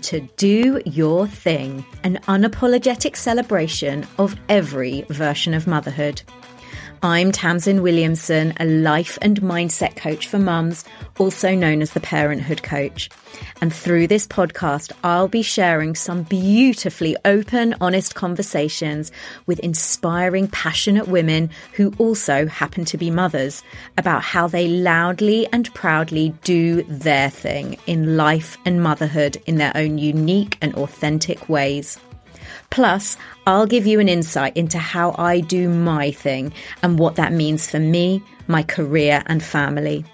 to Do Your Thing, an unapologetic celebration of every version of motherhood. I'm Tamsin Williamson, a life and mindset coach for mums, also known as the Parenthood Coach. And through this podcast, I'll be sharing some beautifully open, honest conversations with inspiring, passionate women who also happen to be mothers about how they loudly and proudly do their thing in life and motherhood in their own unique and authentic ways. Plus, I'll give you an insight into how I do my thing and what that means for me, my career, and family.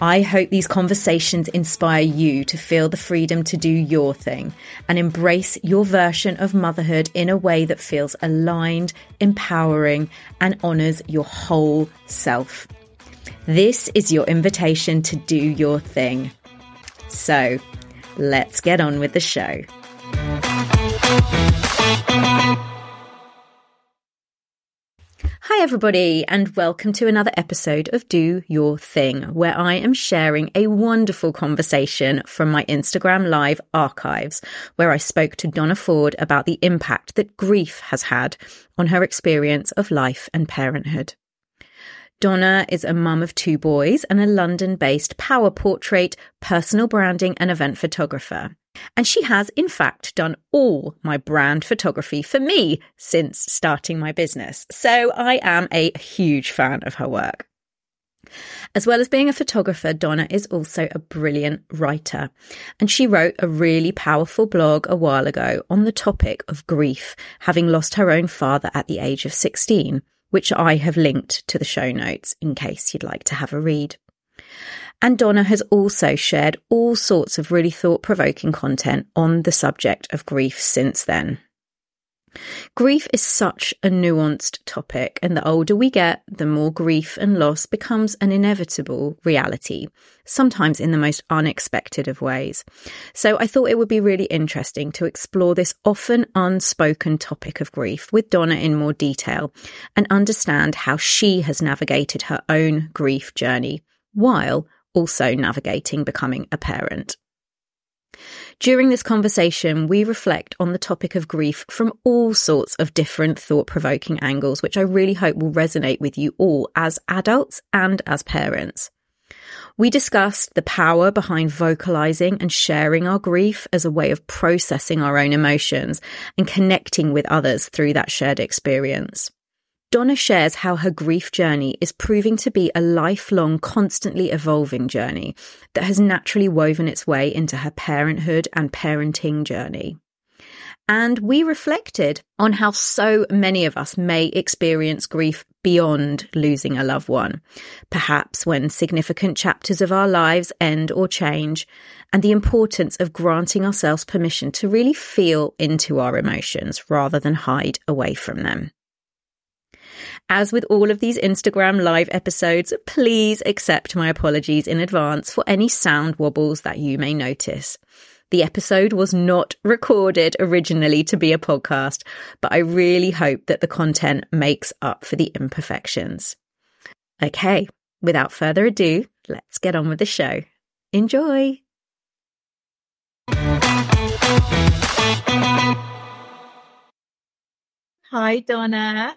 I hope these conversations inspire you to feel the freedom to do your thing and embrace your version of motherhood in a way that feels aligned, empowering, and honours your whole self. This is your invitation to do your thing. So, let's get on with the show. Hi, everybody, and welcome to another episode of Do Your Thing, where I am sharing a wonderful conversation from my Instagram Live archives, where I spoke to Donna Ford about the impact that grief has had on her experience of life and parenthood. Donna is a mum of two boys and a London based power portrait, personal branding, and event photographer. And she has, in fact, done all my brand photography for me since starting my business. So I am a huge fan of her work. As well as being a photographer, Donna is also a brilliant writer. And she wrote a really powerful blog a while ago on the topic of grief, having lost her own father at the age of 16, which I have linked to the show notes in case you'd like to have a read. And Donna has also shared all sorts of really thought provoking content on the subject of grief since then. Grief is such a nuanced topic, and the older we get, the more grief and loss becomes an inevitable reality, sometimes in the most unexpected of ways. So I thought it would be really interesting to explore this often unspoken topic of grief with Donna in more detail and understand how she has navigated her own grief journey while also navigating becoming a parent. During this conversation, we reflect on the topic of grief from all sorts of different thought provoking angles, which I really hope will resonate with you all as adults and as parents. We discussed the power behind vocalizing and sharing our grief as a way of processing our own emotions and connecting with others through that shared experience. Donna shares how her grief journey is proving to be a lifelong, constantly evolving journey that has naturally woven its way into her parenthood and parenting journey. And we reflected on how so many of us may experience grief beyond losing a loved one, perhaps when significant chapters of our lives end or change, and the importance of granting ourselves permission to really feel into our emotions rather than hide away from them. As with all of these Instagram live episodes, please accept my apologies in advance for any sound wobbles that you may notice. The episode was not recorded originally to be a podcast, but I really hope that the content makes up for the imperfections. Okay, without further ado, let's get on with the show. Enjoy! Hi, Donna.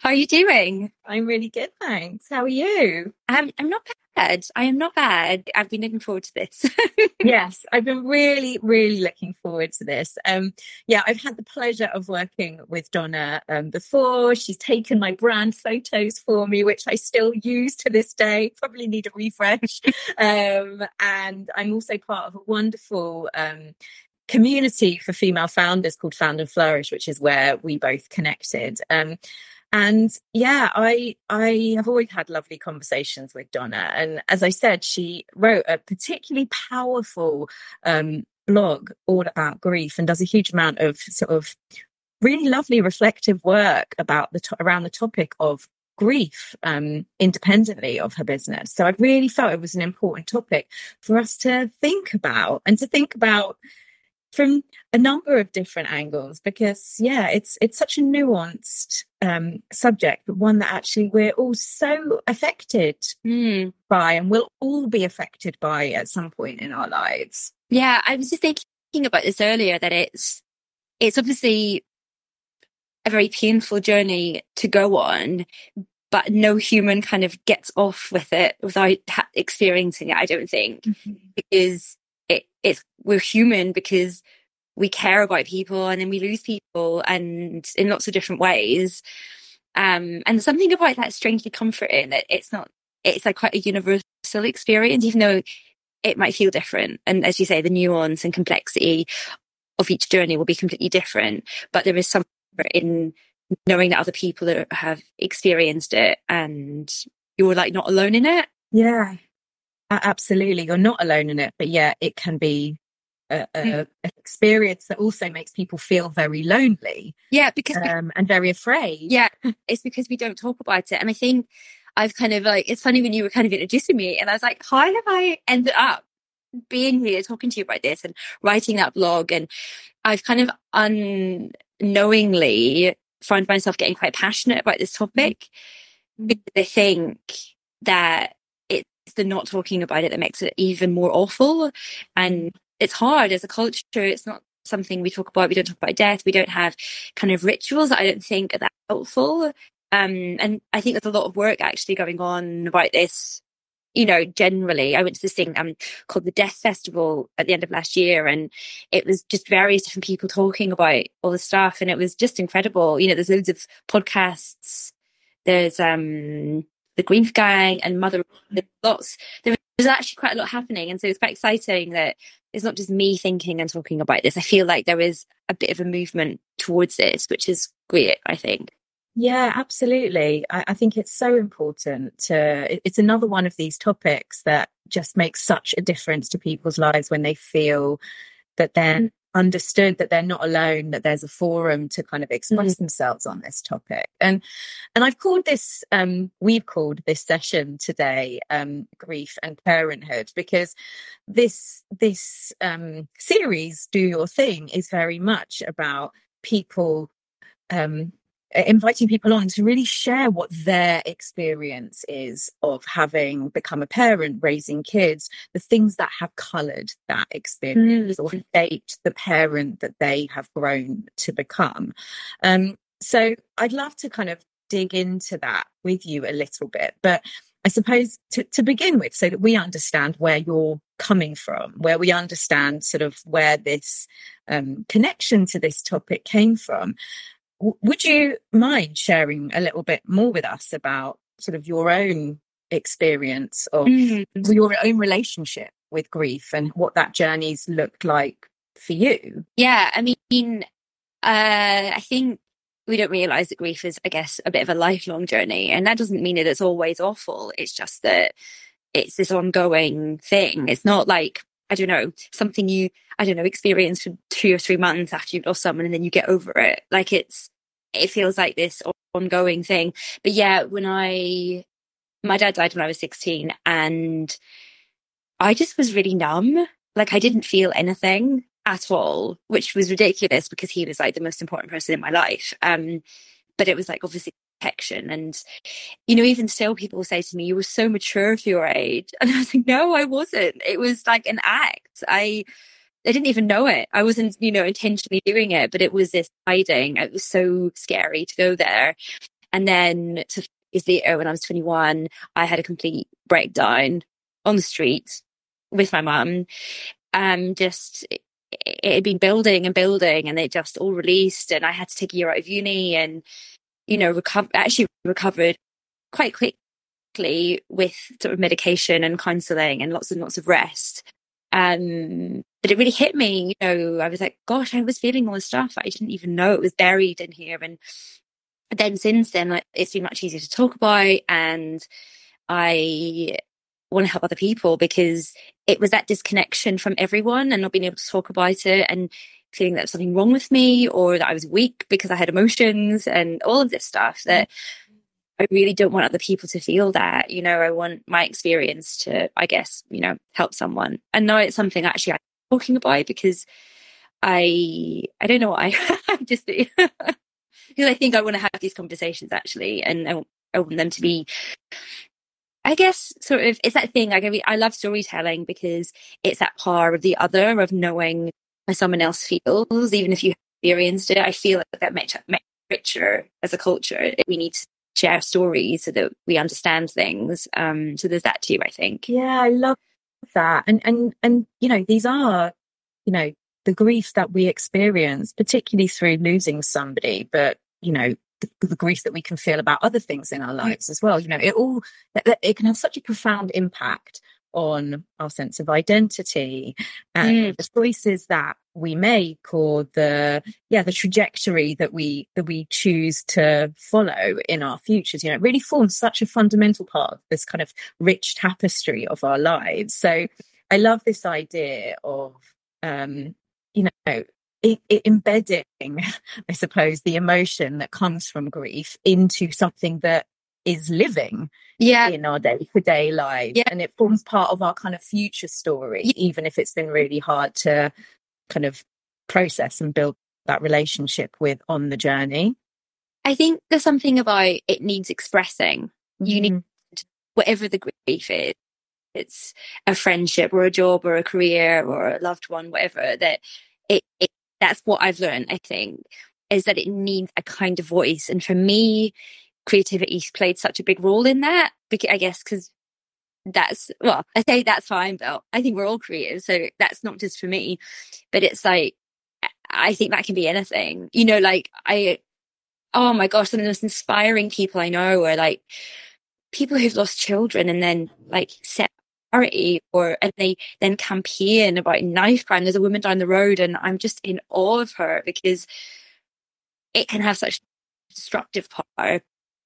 How are you doing? I'm really good, thanks. How are you? Um, I'm not bad. I am not bad. I've been looking forward to this. yes, I've been really, really looking forward to this. Um, yeah, I've had the pleasure of working with Donna um, before. She's taken my brand photos for me, which I still use to this day. Probably need a refresh. um, and I'm also part of a wonderful um, community for female founders called Found and Flourish, which is where we both connected. Um, and yeah, I I have always had lovely conversations with Donna. And as I said, she wrote a particularly powerful um, blog all about grief and does a huge amount of sort of really lovely reflective work about the to- around the topic of grief um, independently of her business. So I really felt it was an important topic for us to think about and to think about from a number of different angles because yeah it's it's such a nuanced um, subject but one that actually we're all so affected mm. by and will all be affected by at some point in our lives Yeah, I was just thinking about this earlier that it's it's obviously a very painful journey to go on, but no human kind of gets off with it without ha- experiencing it. I don't think mm-hmm. because it, it's we're human because we care about people and then we lose people and in lots of different ways. Um, and something about that strangely comforting that it's not, it's like quite a universal experience, even though it might feel different. And as you say, the nuance and complexity of each journey will be completely different, but there is something in knowing that other people have experienced it and you're like not alone in it. Yeah, absolutely. You're not alone in it, but yeah, it can be a, a, mm. an experience that also makes people feel very lonely. Yeah, because um, and very afraid. Yeah, it's because we don't talk about it, and I think I've kind of like it's funny when you were kind of introducing me, and I was like, how have I ended up being here talking to you about this and writing that blog? And I've kind of unknowingly found myself getting quite passionate about this topic mm. because I think that it's the not talking about it that makes it even more awful. And it's hard as a culture. It's not something we talk about. We don't talk about death. We don't have kind of rituals that I don't think are that helpful. Um, and I think there's a lot of work actually going on about this. You know, generally, I went to this thing um, called the Death Festival at the end of last year, and it was just various different people talking about all the stuff, and it was just incredible. You know, there's loads of podcasts. There's um the Grief Gang and Mother. Lots. There was actually quite a lot happening, and so it's quite exciting that it's not just me thinking and talking about this. I feel like there is a bit of a movement towards this, which is great, I think. Yeah, absolutely. I, I, think it's so important to, it's another one of these topics that just makes such a difference to people's lives when they feel that they're mm understood that they're not alone that there's a forum to kind of express mm-hmm. themselves on this topic and and i've called this um we've called this session today um grief and parenthood because this this um series do your thing is very much about people um inviting people on to really share what their experience is of having become a parent, raising kids, the things that have coloured that experience mm. or shaped the parent that they have grown to become. Um, so I'd love to kind of dig into that with you a little bit, but I suppose to, to begin with, so that we understand where you're coming from, where we understand sort of where this um, connection to this topic came from would you mind sharing a little bit more with us about sort of your own experience of mm-hmm. your own relationship with grief and what that journey's looked like for you? Yeah, I mean, uh, I think we don't realize that grief is, I guess, a bit of a lifelong journey. And that doesn't mean that it's always awful. It's just that it's this ongoing thing. It's not like, I don't know, something you, I don't know, experience for two or three months after you've lost someone and then you get over it. Like it's, it feels like this ongoing thing. But yeah, when I, my dad died when I was 16 and I just was really numb. Like I didn't feel anything at all, which was ridiculous because he was like the most important person in my life. Um, but it was like obviously protection. And, you know, even still people say to me, you were so mature for your age. And I was like, no, I wasn't. It was like an act. I, I didn't even know it. I wasn't, you know, intentionally doing it, but it was this hiding. It was so scary to go there. And then to is the when I was 21, I had a complete breakdown on the street with my mum. Um, just it, had been building and building, and it just all released. And I had to take a year out of uni, and you know, recover actually recovered quite quickly with sort of medication and counselling and lots and lots of rest. Um, but it really hit me, you know, I was like, gosh, I was feeling all this stuff. I didn't even know it was buried in here. And then since then, like, it's been much easier to talk about. And I want to help other people because it was that disconnection from everyone and not being able to talk about it and feeling that something wrong with me or that I was weak because I had emotions and all of this stuff that I really don't want other people to feel that. You know, I want my experience to, I guess, you know, help someone. And now it's something actually I'm talking about because I, I don't know why. I just because I think I want to have these conversations actually, and I, I want them to be I guess sort of it's that thing. I, I love storytelling because it's that part of the other of knowing how someone else feels, even if you experienced it. I feel like that makes, makes richer as a culture. We need to share stories so that we understand things. Um, so there's that too. I think. Yeah, I love that, and and and you know these are you know the griefs that we experience, particularly through losing somebody, but you know the, the, grief that we can feel about other things in our lives as well. You know, it all it can have such a profound impact on our sense of identity and mm. the choices that we make or the yeah the trajectory that we that we choose to follow in our futures you know it really forms such a fundamental part of this kind of rich tapestry of our lives so i love this idea of um you know it, it embedding, I suppose, the emotion that comes from grief into something that is living yeah. in our day to day lives. Yeah. And it forms part of our kind of future story, yeah. even if it's been really hard to kind of process and build that relationship with on the journey. I think there's something about it needs expressing. Mm-hmm. You need mm-hmm. whatever the grief is. It's a friendship or a job or a career or a loved one, whatever, that it, it that's what I've learned, I think, is that it needs a kind of voice. And for me, creativity played such a big role in that. I guess because that's, well, I say that's fine, but I think we're all creative. So that's not just for me, but it's like, I think that can be anything, you know, like I, oh my gosh, some of the most inspiring people I know are like people who've lost children and then like set charity or and they then campaign about knife crime. There's a woman down the road and I'm just in awe of her because it can have such destructive power.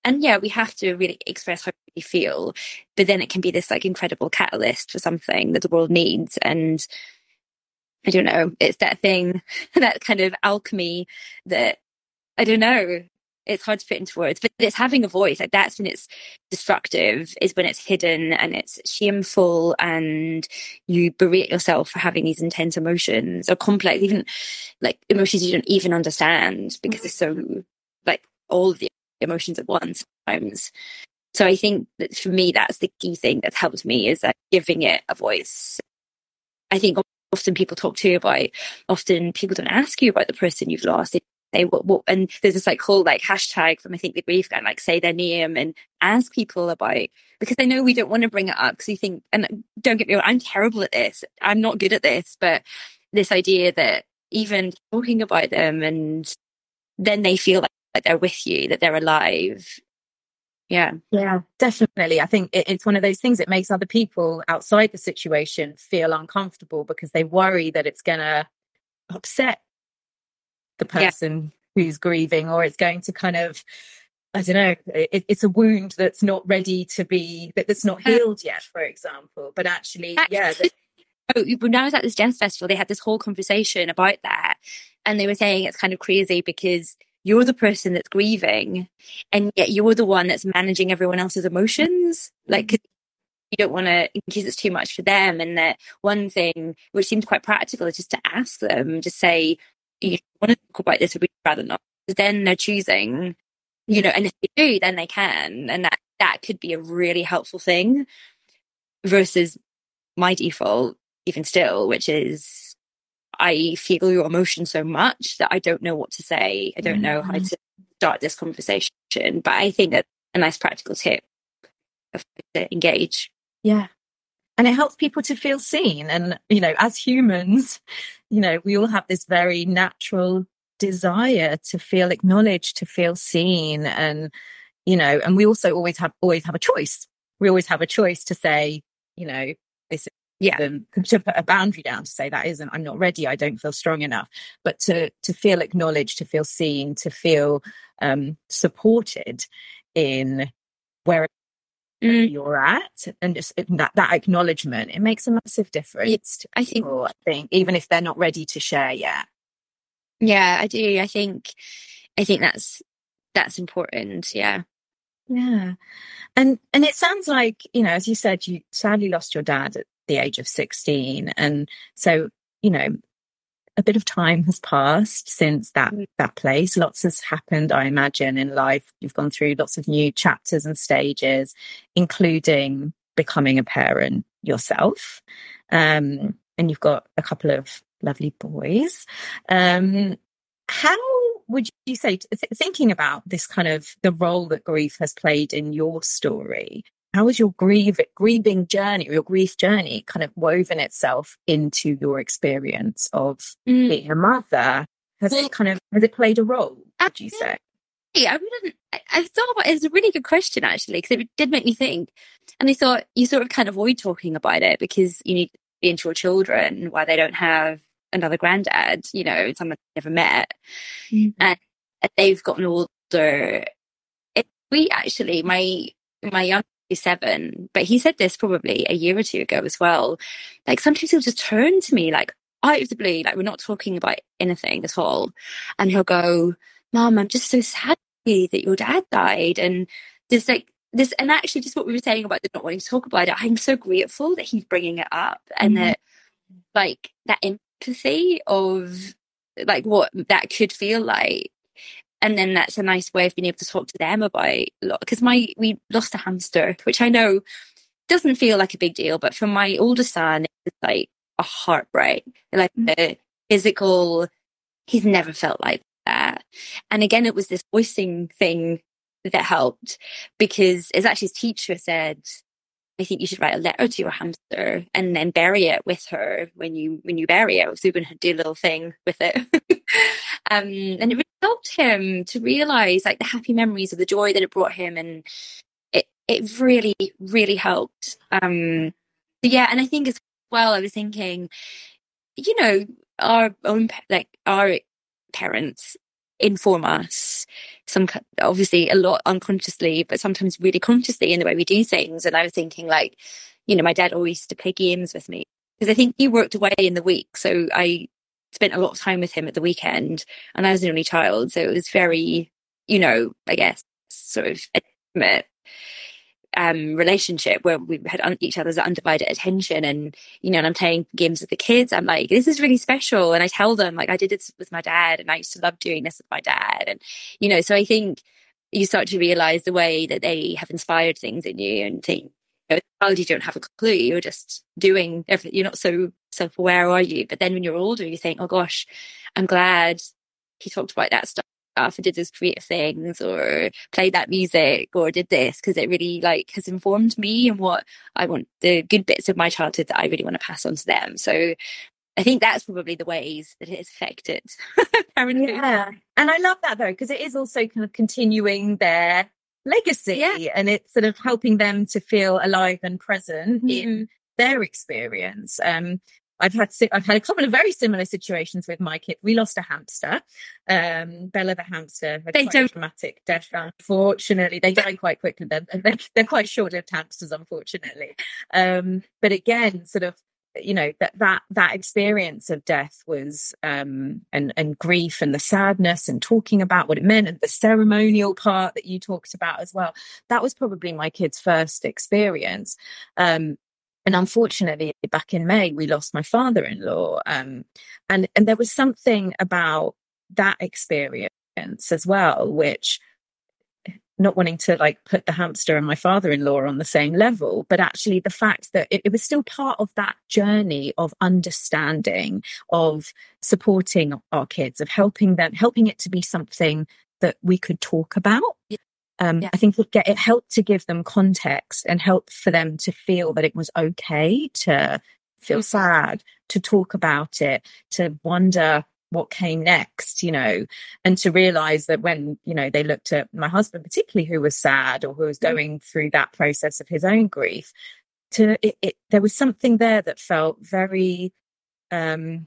And yeah, we have to really express how we feel, but then it can be this like incredible catalyst for something that the world needs. And I don't know, it's that thing, that kind of alchemy that I don't know it's hard to put into words, but it's having a voice. Like that's when it's destructive, is when it's hidden and it's shameful and you berate yourself for having these intense emotions or complex, even like emotions you don't even understand because mm-hmm. it's so like all of the emotions at once. So I think that for me, that's the key thing that's helped me is that giving it a voice. I think often people talk to you about, often people don't ask you about the person you've lost. They they what, what and there's this like whole like hashtag from I think the grief guide like say their name and ask people about because I know we don't want to bring it up because you think and don't get me wrong I'm terrible at this I'm not good at this but this idea that even talking about them and then they feel like, like they're with you that they're alive yeah yeah definitely i think it, it's one of those things that makes other people outside the situation feel uncomfortable because they worry that it's going to upset the person yeah. who's grieving, or it's going to kind of, I don't know, it, it's a wound that's not ready to be, that, that's not healed yet, for example. But actually, yeah. The- oh, when I was at this Jazz Festival, they had this whole conversation about that. And they were saying it's kind of crazy because you're the person that's grieving and yet you're the one that's managing everyone else's emotions. Like, you don't want to, in case it's too much for them. And that one thing, which seems quite practical, is just to ask them, just say, you want to talk about this, or we'd rather not. because Then they're choosing, you know, and if they do, then they can. And that, that could be a really helpful thing versus my default, even still, which is I feel your emotion so much that I don't know what to say. I don't mm-hmm. know how mm-hmm. to start this conversation. But I think that a nice practical tip to engage. Yeah and it helps people to feel seen and you know as humans you know we all have this very natural desire to feel acknowledged to feel seen and you know and we also always have always have a choice we always have a choice to say you know this yeah. to put a boundary down to say that isn't i'm not ready i don't feel strong enough. But to to feel acknowledged to feel seen to feel um supported in where mm. you're at and just that, that acknowledgement it makes a massive difference i think people, i think even if they're not ready to share yet. Yeah i do i think i think that's that's important yeah. Yeah. And and it sounds like you know as you said you sadly lost your dad at the age of 16 and so you know a bit of time has passed since that mm. that place. Lots has happened, I imagine, in life. You've gone through lots of new chapters and stages, including becoming a parent yourself. Um, and you've got a couple of lovely boys. Um, how would you say, thinking about this kind of the role that grief has played in your story, how has your grief, grieving journey or your grief journey kind of woven itself into your experience of mm. being a mother? Has it kind of, has it played a role, would you say? I wouldn't, I, I thought. It's a really good question, actually, because it did make me think. And I thought you sort of can't avoid talking about it because you need to be into your children why they don't have another granddad, you know, someone they've never met. Mm-hmm. And they've gotten older. It, we actually, my, my young seven, but he said this probably a year or two ago as well. Like sometimes he'll just turn to me like out of the blue, like we're not talking about anything at all. And he'll go, Mom, I'm just so sad that your dad died. And there's like this, and actually just what we were saying about the not wanting to talk about it, I'm so grateful that he's bringing it up and mm-hmm. that like that empathy of like what that could feel like and then that's a nice way of being able to talk to them about a lot. because my we lost a hamster which i know doesn't feel like a big deal but for my older son it's like a heartbreak like mm. a physical he's never felt like that and again it was this voicing thing that helped because as actually his teacher said I think you should write a letter to your hamster and then bury it with her when you when you bury it. So going to do a little thing with it. um, and it really helped him to realize like the happy memories of the joy that it brought him, and it it really really helped. Um, yeah, and I think as well, I was thinking, you know, our own like our parents inform us. Some obviously a lot unconsciously but sometimes really consciously in the way we do things. And i was thinking like you know my dad always used to play games with me because i think he worked away in the week. So i spent a lot of time with him at the weekend and i was an only child. So it was very you know i guess sort of intimate um, relationship where we had each other's undivided attention and you know and i'm playing games with the kids i'm like this is really special. And i tell them like i did this with my dad and i used to love doing this with my dad. And you know so i think you start to realize the way that they have inspired things in you and think you, know, you don't have a clue you're just doing everything you're not so self-aware are you? But then when you're older you think oh gosh i'm glad he talked about that stuff and did those creative things or played that music or did this because it really like has informed me and what I want the good bits of my childhood that I really want to pass on to them. So I think that's probably the ways that it has affected parenthood. Yeah. And I love that though, because it is also kind of continuing their legacy yeah. and it's sort of helping them to feel alive and present mm-hmm. in their experience. Um, I've had I've had a couple of very similar situations with my kid. We lost a hamster, um, Bella the hamster. They don't dramatic death. Unfortunately, they die quite quickly. They're, they're, they're quite short-lived hamsters, unfortunately. Um, but again, sort of you know that that that experience of death was um and and grief and the sadness and talking about what it meant and the ceremonial part that you talked about as well that was probably my kid's first experience um and unfortunately, back in May, we lost my father-in-law. Um, and, and there was something about that experience as well, which not wanting to like put the hamster and my father-in-law on the same level, but actually the fact that it, it was still part of that journey of understanding, of supporting our kids, of helping them, helping it to be something that we could talk about. Um, yeah. I think it, get, it helped to give them context and help for them to feel that it was okay to feel sad, to talk about it, to wonder what came next, you know, and to realize that when, you know, they looked at my husband, particularly who was sad or who was mm-hmm. going through that process of his own grief, to it, it there was something there that felt very um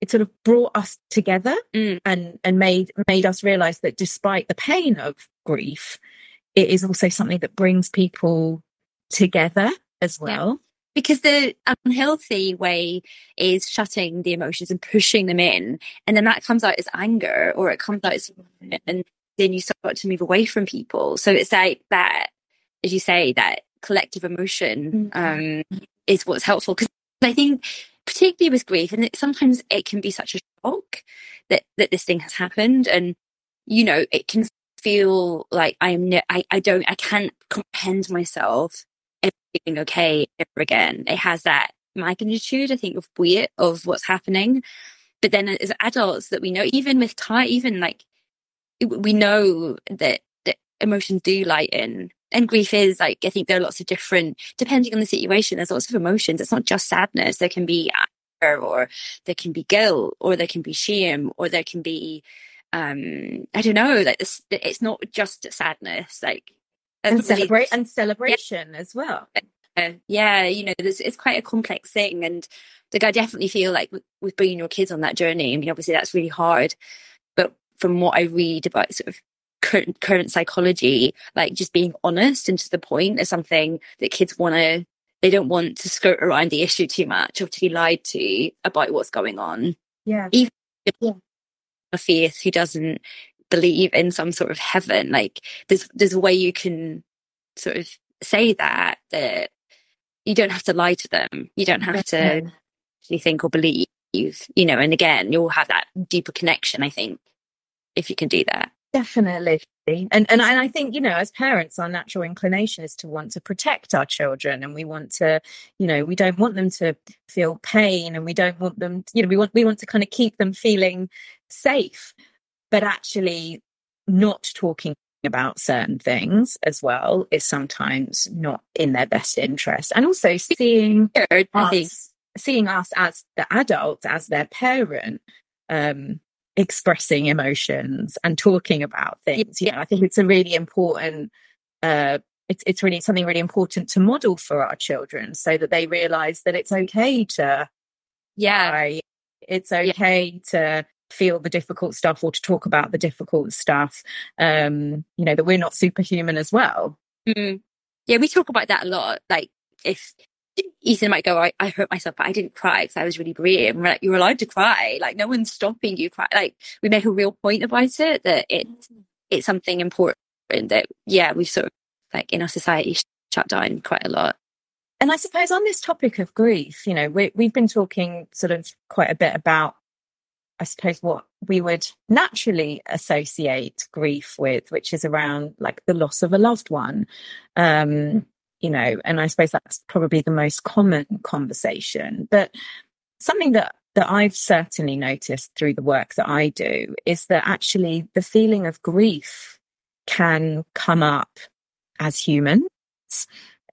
it sort of brought us together mm. and and made made us realize that despite the pain of grief it is also something that brings people together as well yeah. because the unhealthy way is shutting the emotions and pushing them in and then that comes out as anger or it comes out as and then you start to move away from people so it's like that as you say that collective emotion mm-hmm. um, is what's helpful because i think particularly with grief, and sometimes it can be such a shock that that this thing has happened, and you know, it can feel like I'm I I don't I can't comprehend myself feeling okay ever again. It has that magnitude, I think, of weight of what's happening. But then as adults that we know, even with time, even like we know that, that emotions do lighten and grief is like I think there are lots of different depending on the situation. There's lots of emotions. It's not just sadness. There can be anger, or there can be guilt, or there can be shame, or there can be um I don't know. Like this, it's not just sadness. Like and celebrate and celebration yeah. as well. Uh, yeah, you know, it's quite a complex thing, and like I definitely feel like with, with bringing your kids on that journey. I mean, obviously that's really hard, but from what I read about sort of current, current psychology, like just being honest and to the point is something that kids want to, they don't want to skirt around the issue too much or to be lied to about what's going on. Yeah. Even yeah. a faith who doesn't believe in some sort of heaven, like there's, there's a way you can sort of say that, that you don't have to lie to them. You don't have to actually think or believe, you know, and again, you'll have that deeper connection, I think, if you can do that. Definitely. And, and and I think, you know, as parents, our natural inclination is to want to protect our children and we want to, you know, we don't want them to feel pain and we don't want them, you know, we want we want to kind of keep them feeling safe. But actually not talking about certain things as well is sometimes not in their best interest. And also seeing us, seeing us as the adults, as their parent, um, expressing emotions and talking about things. You know, I think it's a really important uh, it's it's really something really important to model for our children so that they realize that it's okay to yeah cry. it's okay yeah. to feel the difficult stuff or to talk about the difficult stuff um you know that we're not superhuman as well mm. yeah we talk about that a lot like if Ethan might go, I, I hurt myself, but I didn't cry because I was really brave. And we're like, you're allowed to cry. Like, no one's stopping you cry. Like, we make a real point about it that it's, it's something important that, yeah, we've sort of, like, in our society, shut down quite a lot. And I suppose on this topic of grief, you know, we, we've been talking sort of quite a bit about, I suppose, what we would naturally associate grief with, which is around like the loss of a loved one. Um, you know, and I suppose that's probably the most common conversation. But something that that I've certainly noticed through the work that I do is that actually the feeling of grief can come up as humans,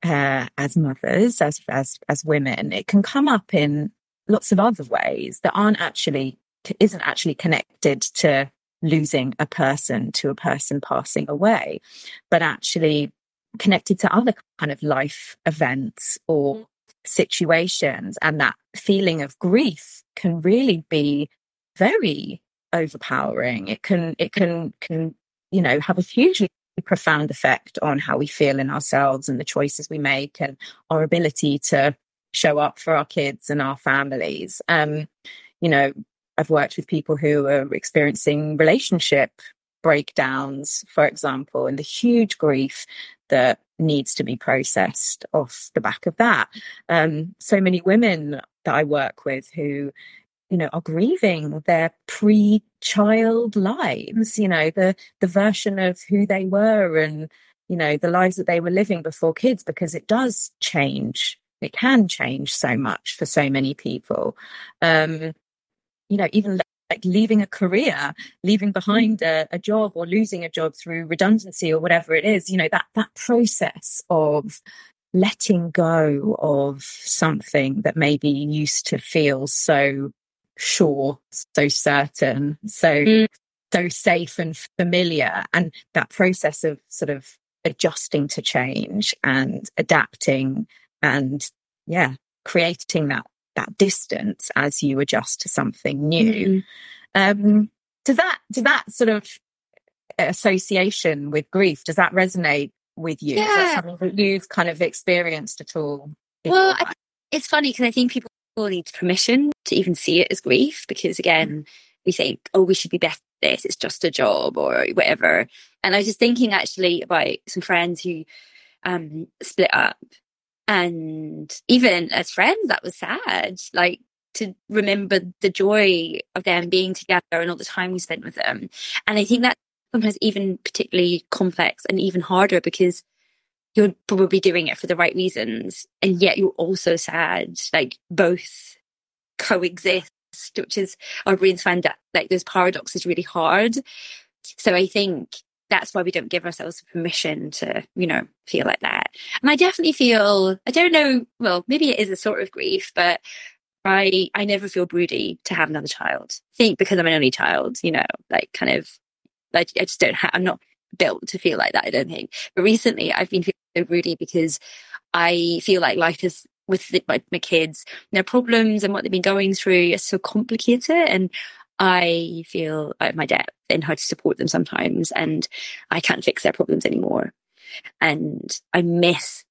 uh, as mothers, as as as women. It can come up in lots of other ways that aren't actually isn't actually connected to losing a person to a person passing away, but actually connected to other kind of life events or mm. situations. And that feeling of grief can really be very overpowering. It can, it can, can, you know, have a hugely profound effect on how we feel in ourselves and the choices we make and our ability to show up for our kids and our families. Um, you know, I've worked with people who are experiencing relationship breakdowns, for example, and the huge grief that needs to be processed off the back of that. Um, so many women that I work with who, you know, are grieving their pre-child lives, you know, the the version of who they were and, you know, the lives that they were living before kids, because it does change. It can change so much for so many people. Um, you know, even like leaving a career, leaving behind a, a, job or losing a job through redundancy or whatever it is, you know, that, that process of letting go of something that maybe used to feel so sure, so certain, so, mm. so safe and familiar. And that process of sort of adjusting to change and adapting and yeah, creating that that distance as you adjust to something new. Mm-hmm. Um, does that does that sort of association with grief does that resonate with you? Yeah. Is that something that you've kind of experienced at all? Well, I, it's funny because I think people need permission to even see it as grief because again, mm-hmm. we think, oh, we should be better at this. It's just a job or whatever. And I was just thinking actually about some friends who um, split up and even as friends, that was sad. Like to remember the joy of them being together and all the time we spent with them. And I think that's sometimes even particularly complex and even harder because you're probably doing it for the right reasons. And yet you're also sad. Like both coexist, which is our brains find that like those paradoxes really hard. So I think that's why we don't give ourselves permission to, you know, feel like that. And I definitely feel, I don't know, well, maybe it is a sort of grief, but I, I never feel broody to have another child. I think because I'm an only child, you know, like kind of, like I just don't have, I'm not built to feel like that, I don't think. But recently I've been feeling so broody because I feel like life is with the, my, my kids, their problems and what they've been going through is so complicated. And I feel at my depth in how to support them sometimes and I can't fix their problems anymore. And I miss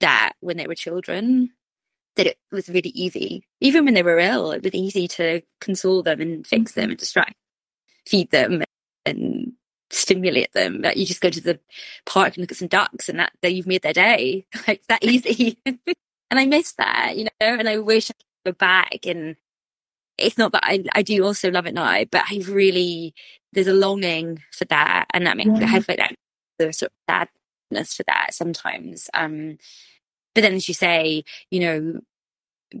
that when they were children, that it was really easy. Even when they were ill, it was easy to console them and fix them and distract, feed them and stimulate them. That you just go to the park and look at some ducks and that, that you've made their day. Like that easy. and I miss that, you know, and I wish I could go back and it's not that I, I do also love it now, but I really, there's a longing for that. And that makes, yeah. I have like that, the sort of sadness for that sometimes. Um, but then as you say, you know,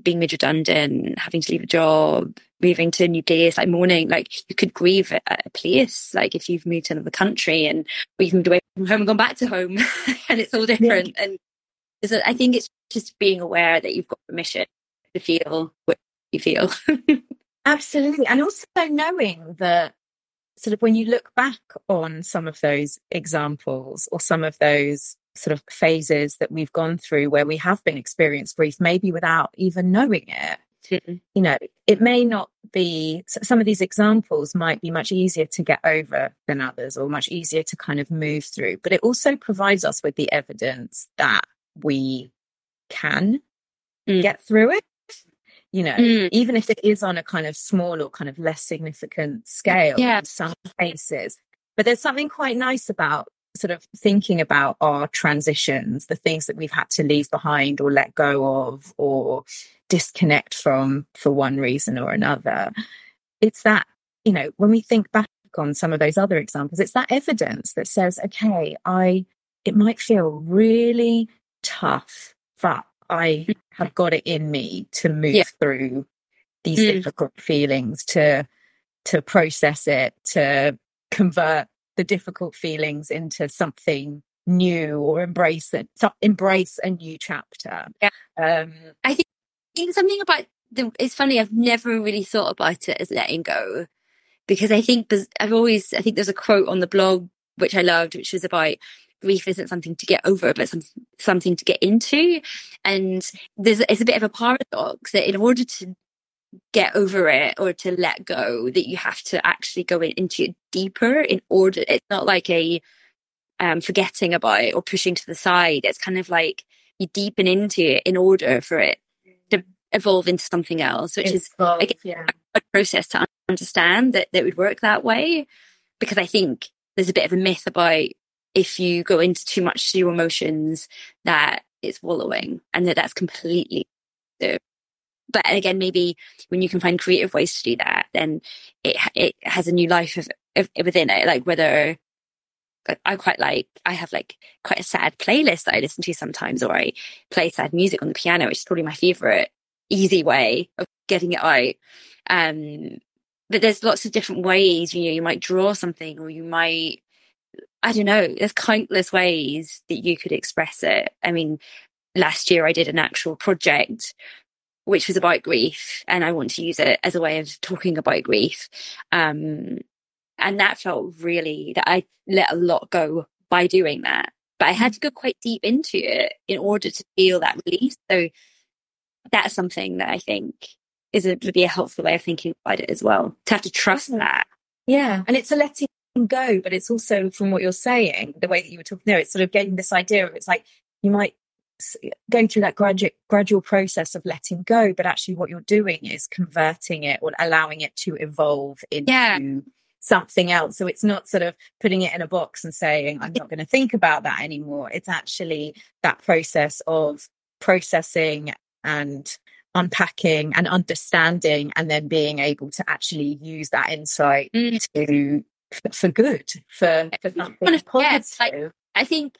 being made redundant, having to leave a job, moving to a new place, like mourning, like you could grieve at a place, like if you've moved to another country and or you've moved away from home and gone back to home and it's all different. Yeah. And so I think it's just being aware that you've got permission to feel what you feel. Absolutely. And also knowing that sort of when you look back on some of those examples or some of those sort of phases that we've gone through where we have been experienced grief, maybe without even knowing it, mm-hmm. you know, it may not be some of these examples might be much easier to get over than others or much easier to kind of move through, but it also provides us with the evidence that we can mm. get through it you know, mm. even if it is on a kind of small or kind of less significant scale yeah. in some cases. But there's something quite nice about sort of thinking about our transitions, the things that we've had to leave behind or let go of or disconnect from for one reason or another. It's that, you know, when we think back on some of those other examples, it's that evidence that says, okay, I, it might feel really tough, but I have got it in me to move yeah. through these mm. difficult feelings, to to process it, to convert the difficult feelings into something new or embrace it, embrace a new chapter. Yeah. Um, I think, I think something about the, it's funny. I've never really thought about it as letting go because I think I've always, I think there's a quote on the blog which I loved, which was about grief isn't something to get over, but some, something to get into. And there's, it's a bit of a paradox that in order to get over it or to let go, that you have to actually go into it deeper in order. It's not like a, um, forgetting about it or pushing to the side. It's kind of like you deepen into it in order for it to evolve into something else, which is evolve, yeah. a process to understand that, that would work that way. Because I think there's a bit of a myth about if you go into too much to your emotions that it's wallowing and that that's completely but again maybe when you can find creative ways to do that then it it has a new life of, of, within it. Like whether I quite like I have like quite a sad playlist that I listen to sometimes or I play sad music on the piano which is probably my favorite easy way of getting it out. Um but there's lots of different ways you know you might draw something or you might I don't know, there's countless ways that you could express it. I mean, last year I did an actual project which was about grief and I want to use it as a way of talking about grief. Um, and that felt really that I let a lot go by doing that. But I had to go quite deep into it in order to feel that release. So that's something that I think is a, would be a helpful way of thinking about it as well. To have to trust that. Yeah. And it's a letting go, but it's also from what you're saying, the way that you were talking there, it's sort of getting this idea of it's like you might going through that gradual gradual process of letting go, but actually what you're doing is converting it or allowing it to evolve into yeah. something else. So it's not sort of putting it in a box and saying, I'm not going to think about that anymore. It's actually that process of processing and unpacking and understanding and then being able to actually use that insight mm. to for good for, for something positive. like, I think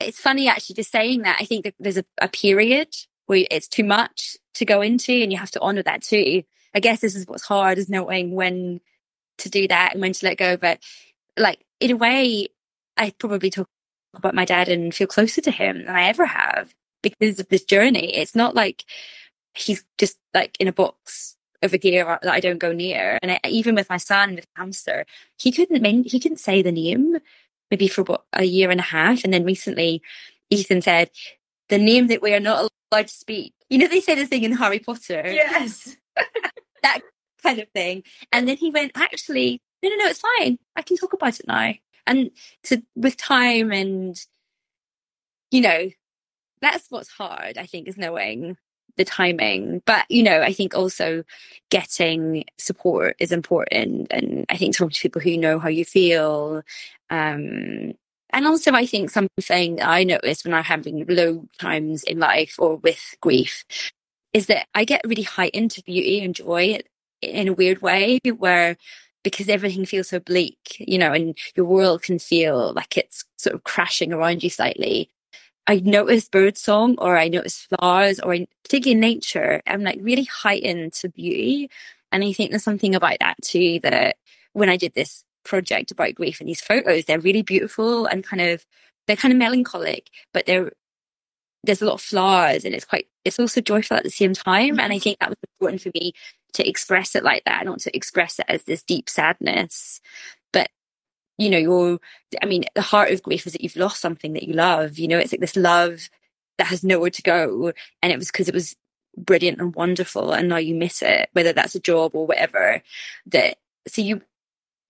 it's funny actually just saying that. I think that there's a, a period where it's too much to go into and you have to honor that too. I guess this is what's hard is knowing when to do that and when to let go. But like in a way, I probably talk about my dad and feel closer to him than I ever have because of this journey. It's not like he's just like in a box over here that I don't go near. And I, even with my son with hamster, he couldn't he couldn't say the name maybe for about a year and a half. And then recently, Ethan said the name that we are not allowed to speak. You know, they say the thing in Harry Potter. Yes. that kind of thing. And then he went, actually, no, no, no, it's fine. I can talk about it now. And to with time and you know, that's what's hard, I think, is knowing the timing. But, you know, I think also getting support is important. And I think talking to people who know how you feel. Um, and also, I think something I noticed when I'm having low times in life or with grief is that I get really heightened to beauty and joy in a weird way where because everything feels so bleak, you know, and your world can feel like it's sort of crashing around you slightly. I notice birdsong or I notice flowers or I, particularly nature, I'm like really heightened to beauty. And I think there's something about that too that when I did this project about grief and these photos, they're really beautiful and kind of, they're kind of melancholic, but they're, there's a lot of flowers and it's quite, it's also joyful at the same time. And I mm-hmm. think that was important for me to express it like that, not to express it as this deep sadness you know, you're, I mean, the heart of grief is that you've lost something that you love. You know, it's like this love that has nowhere to go. And it was because it was brilliant and wonderful. And now you miss it, whether that's a job or whatever. That, so you,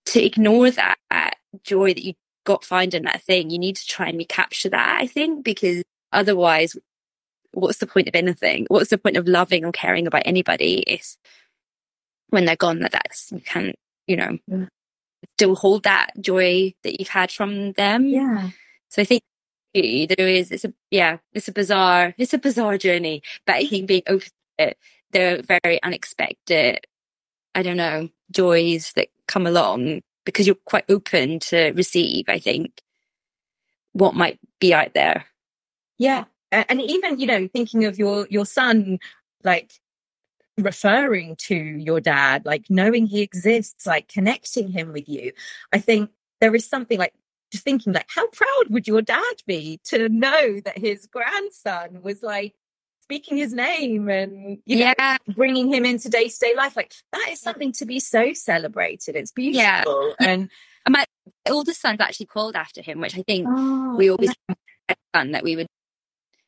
to ignore that, joy that you got found in that thing, you need to try and recapture that, I think, because otherwise, what's the point of anything? What's the point of loving or caring about anybody if when they're gone that that's, you can't, you know, still hold that joy that you've had from them. Yeah. So I think there is it's a yeah it's a bizarre it's a bizarre journey but i think being open to it there are very unexpected i don't know joys that come along because you're quite open to receive i think what might be out there yeah and even you know thinking of your your son like referring to your dad, like knowing he exists, like connecting him with you. I think there is something like just thinking like how proud would your dad be to know that his grandson was like speaking his name and you know yeah. bringing him into day-to-day life like that is something to be so celebrated it's beautiful yeah. and my oldest son's actually called after him which i think oh, we always fun that we would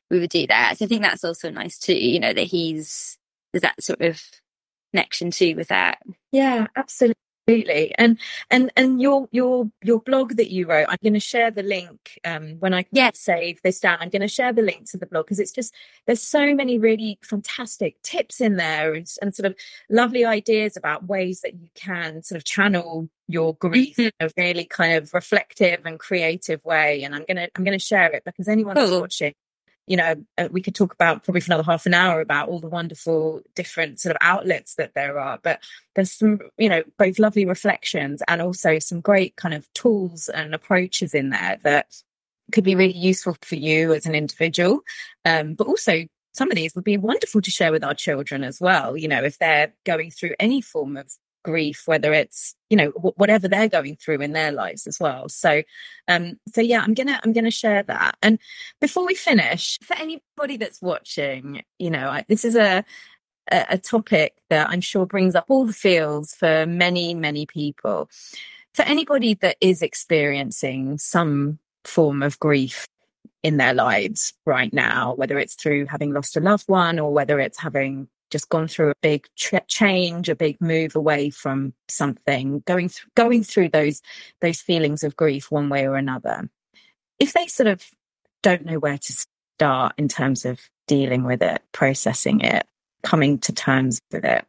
we would do that so i think that's also nice too you know that he's there's that sort of connection too with that. Yeah, absolutely and and and your your your blog that you wrote i'm going to share the link um when i yes. save this down i'm going to share the link to the blog because it's just there's so many really fantastic tips in there and, and, sort of lovely ideas about ways that you can sort of channel your grief mm-hmm. in a really kind of reflective and creative way and i'm going to i'm going to share it because anyone cool. who's watching you know, uh, we could talk about probably for another half an hour about all the wonderful different sort of outlets that there are. But there's some, you know, both lovely reflections and also some great kind of tools and approaches in there that could be really useful for you as an individual. Um, but also some of these would be wonderful to share with our children as well. You know, if they're going through any form of grief whether it's you know w- whatever they're going through in their lives as well. So um so yeah i'm gonna i'm gonna share that. And before we finish for anybody that's watching you know I, this is a, a topic that i'm sure brings up all the feels for many many people. For anybody that is experiencing some form of grief in their lives right now whether it's through having lost a loved one or whether it's having just gone through a big change, a big move away from something, going through going through those those feelings of grief one way or another. If they sort of don't know where to start in terms of dealing with it, processing it, coming to terms with it,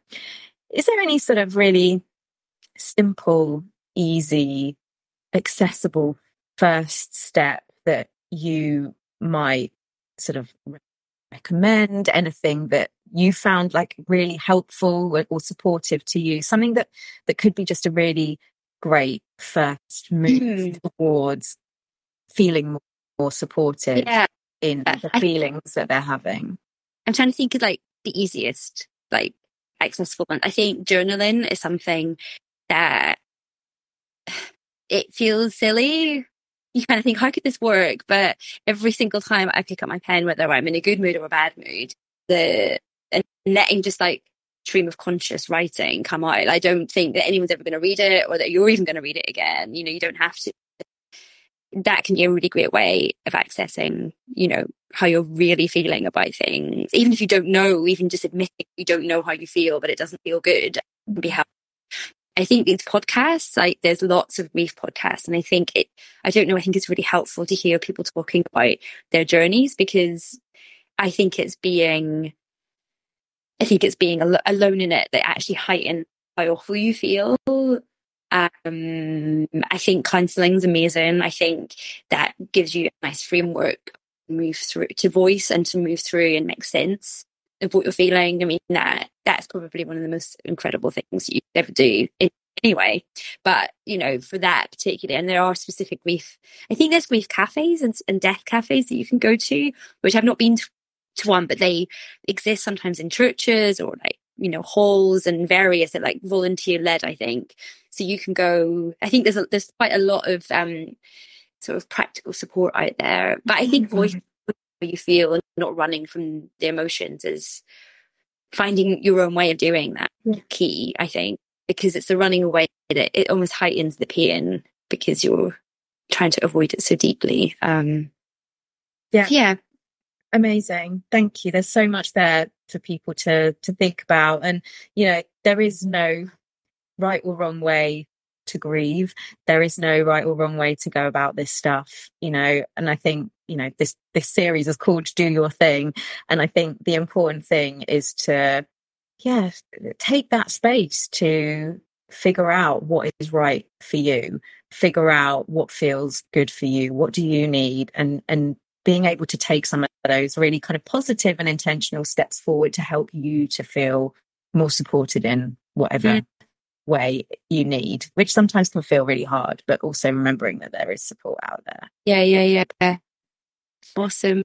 is there any sort of really simple, easy, accessible first step that you might sort of recommend anything that you found like really helpful or, or supportive to you? Something that that could be just a really great first move mm. towards feeling more, more supported yeah. in the feelings that they're having. I'm trying to think of like the easiest, like accessible one. I think journaling is something that it feels silly. You kind of think, how could this work? But every single time I pick up my pen, whether I'm in a good mood or a bad mood, the letting just like stream of conscious writing come out. I don't think that anyone's ever going to read it or that you're even going to read it again. You know, you don't have to. That can be a really great way of accessing, you know, how you're really feeling about things. Even if you don't know, even just admitting you don't know how you feel, but it doesn't feel good, can be helpful. I think these podcasts, like there's lots of grief podcasts, and I think it, I don't know, I think it's really helpful to hear people talking about their journeys because I think it's being, I think it's being al- alone in it that actually heighten how awful you feel. Um, I think counselling is amazing. I think that gives you a nice framework to move through to voice and to move through and make sense of what you're feeling. I mean, that that's probably one of the most incredible things you ever do anyway. But, you know, for that particularly, and there are specific grief, I think there's grief cafes and, and death cafes that you can go to, which I've not been to, to one, but they exist sometimes in churches or like, you know, halls and various that like volunteer led, I think. So you can go, I think there's a, there's quite a lot of, um, sort of practical support out there. But I think mm-hmm. voice you feel and not running from the emotions is finding your own way of doing that yeah. key, I think, because it's the running away that it almost heightens the pain because you're trying to avoid it so deeply. Um, yeah. Yeah. Amazing. Thank you. There's so much there for people to to think about. And, you know, there is no right or wrong way to grieve. There is no right or wrong way to go about this stuff, you know, and I think, you know, this, this series is called Do Your Thing. And I think the important thing is to, yeah, take that space to figure out what is right for you, figure out what feels good for you. What do you need? And, and being able to take some of those really kind of positive and intentional steps forward to help you to feel more supported in whatever mm way you need, which sometimes can feel really hard, but also remembering that there is support out there. Yeah, yeah, yeah. Awesome.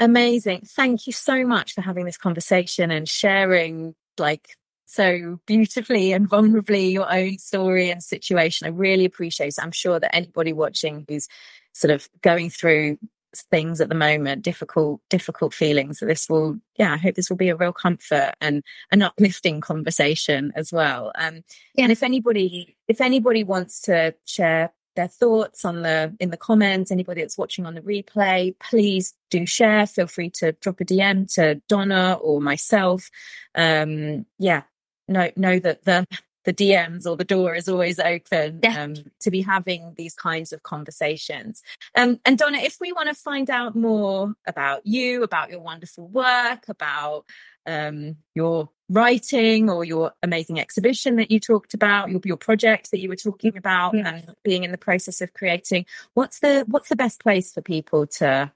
Amazing. Thank you so much for having this conversation and sharing like so beautifully and vulnerably your own story and situation. I really appreciate it. I'm sure that anybody watching who's sort of going through things at the moment, difficult, difficult feelings. So this will, yeah, I hope this will be a real comfort and an uplifting conversation as well. Um, yeah. and if anybody, if anybody wants to share their thoughts on the in the comments anybody that's watching on the replay please do share feel free to drop a dm to donna or myself um yeah know know that the the DMs or the door is always open um, to be having these kinds of conversations. Um, and Donna, if we want to find out more about you, about your wonderful work, about um, your writing or your amazing exhibition that you talked about, your, your project that you were talking about, yeah. and being in the process of creating, what's the what's the best place for people to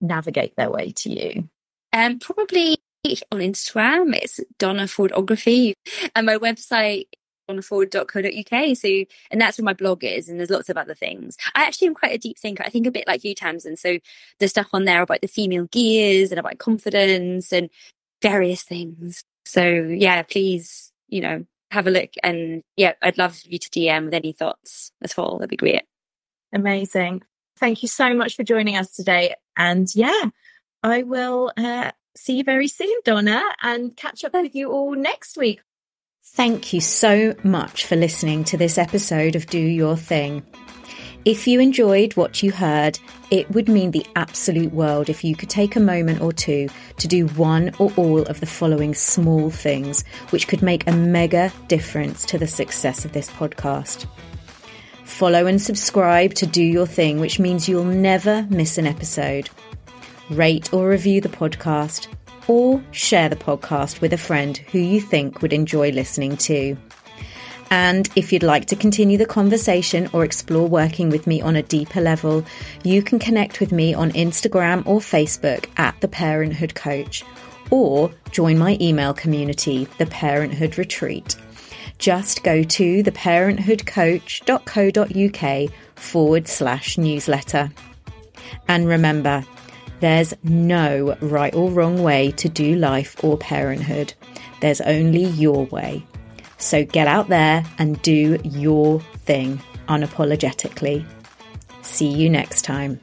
navigate their way to you? Um, probably on Instagram. It's Donna Fordography. And my website donnaFord.co.uk. So, and that's where my blog is. And there's lots of other things. I actually am quite a deep thinker. I think a bit like you, Tamsin. So there's stuff on there about the female gears and about confidence and various things. So yeah, please, you know, have a look. And yeah, I'd love for you to DM with any thoughts at all. That'd be great. Amazing. Thank you so much for joining us today. And yeah, I will uh, see you very soon, Donna, and catch up with you all next week. Thank you so much for listening to this episode of Do Your Thing. If you enjoyed what you heard, it would mean the absolute world if you could take a moment or two to do one or all of the following small things, which could make a mega difference to the success of this podcast. Follow and subscribe to Do Your Thing, which means you'll never miss an episode. Rate or review the podcast or share the podcast with a friend who you think would enjoy listening to. And if you'd like to continue the conversation or explore working with me on a deeper level, you can connect with me on Instagram or Facebook at The Parenthood Coach or join my email community, the Parenthood Retreat. Just go to theparenthoodcoach.co.uk forward slash newsletter. And remember, there's no right or wrong way to do life or parenthood. There's only your way. So get out there and do your thing unapologetically. See you next time.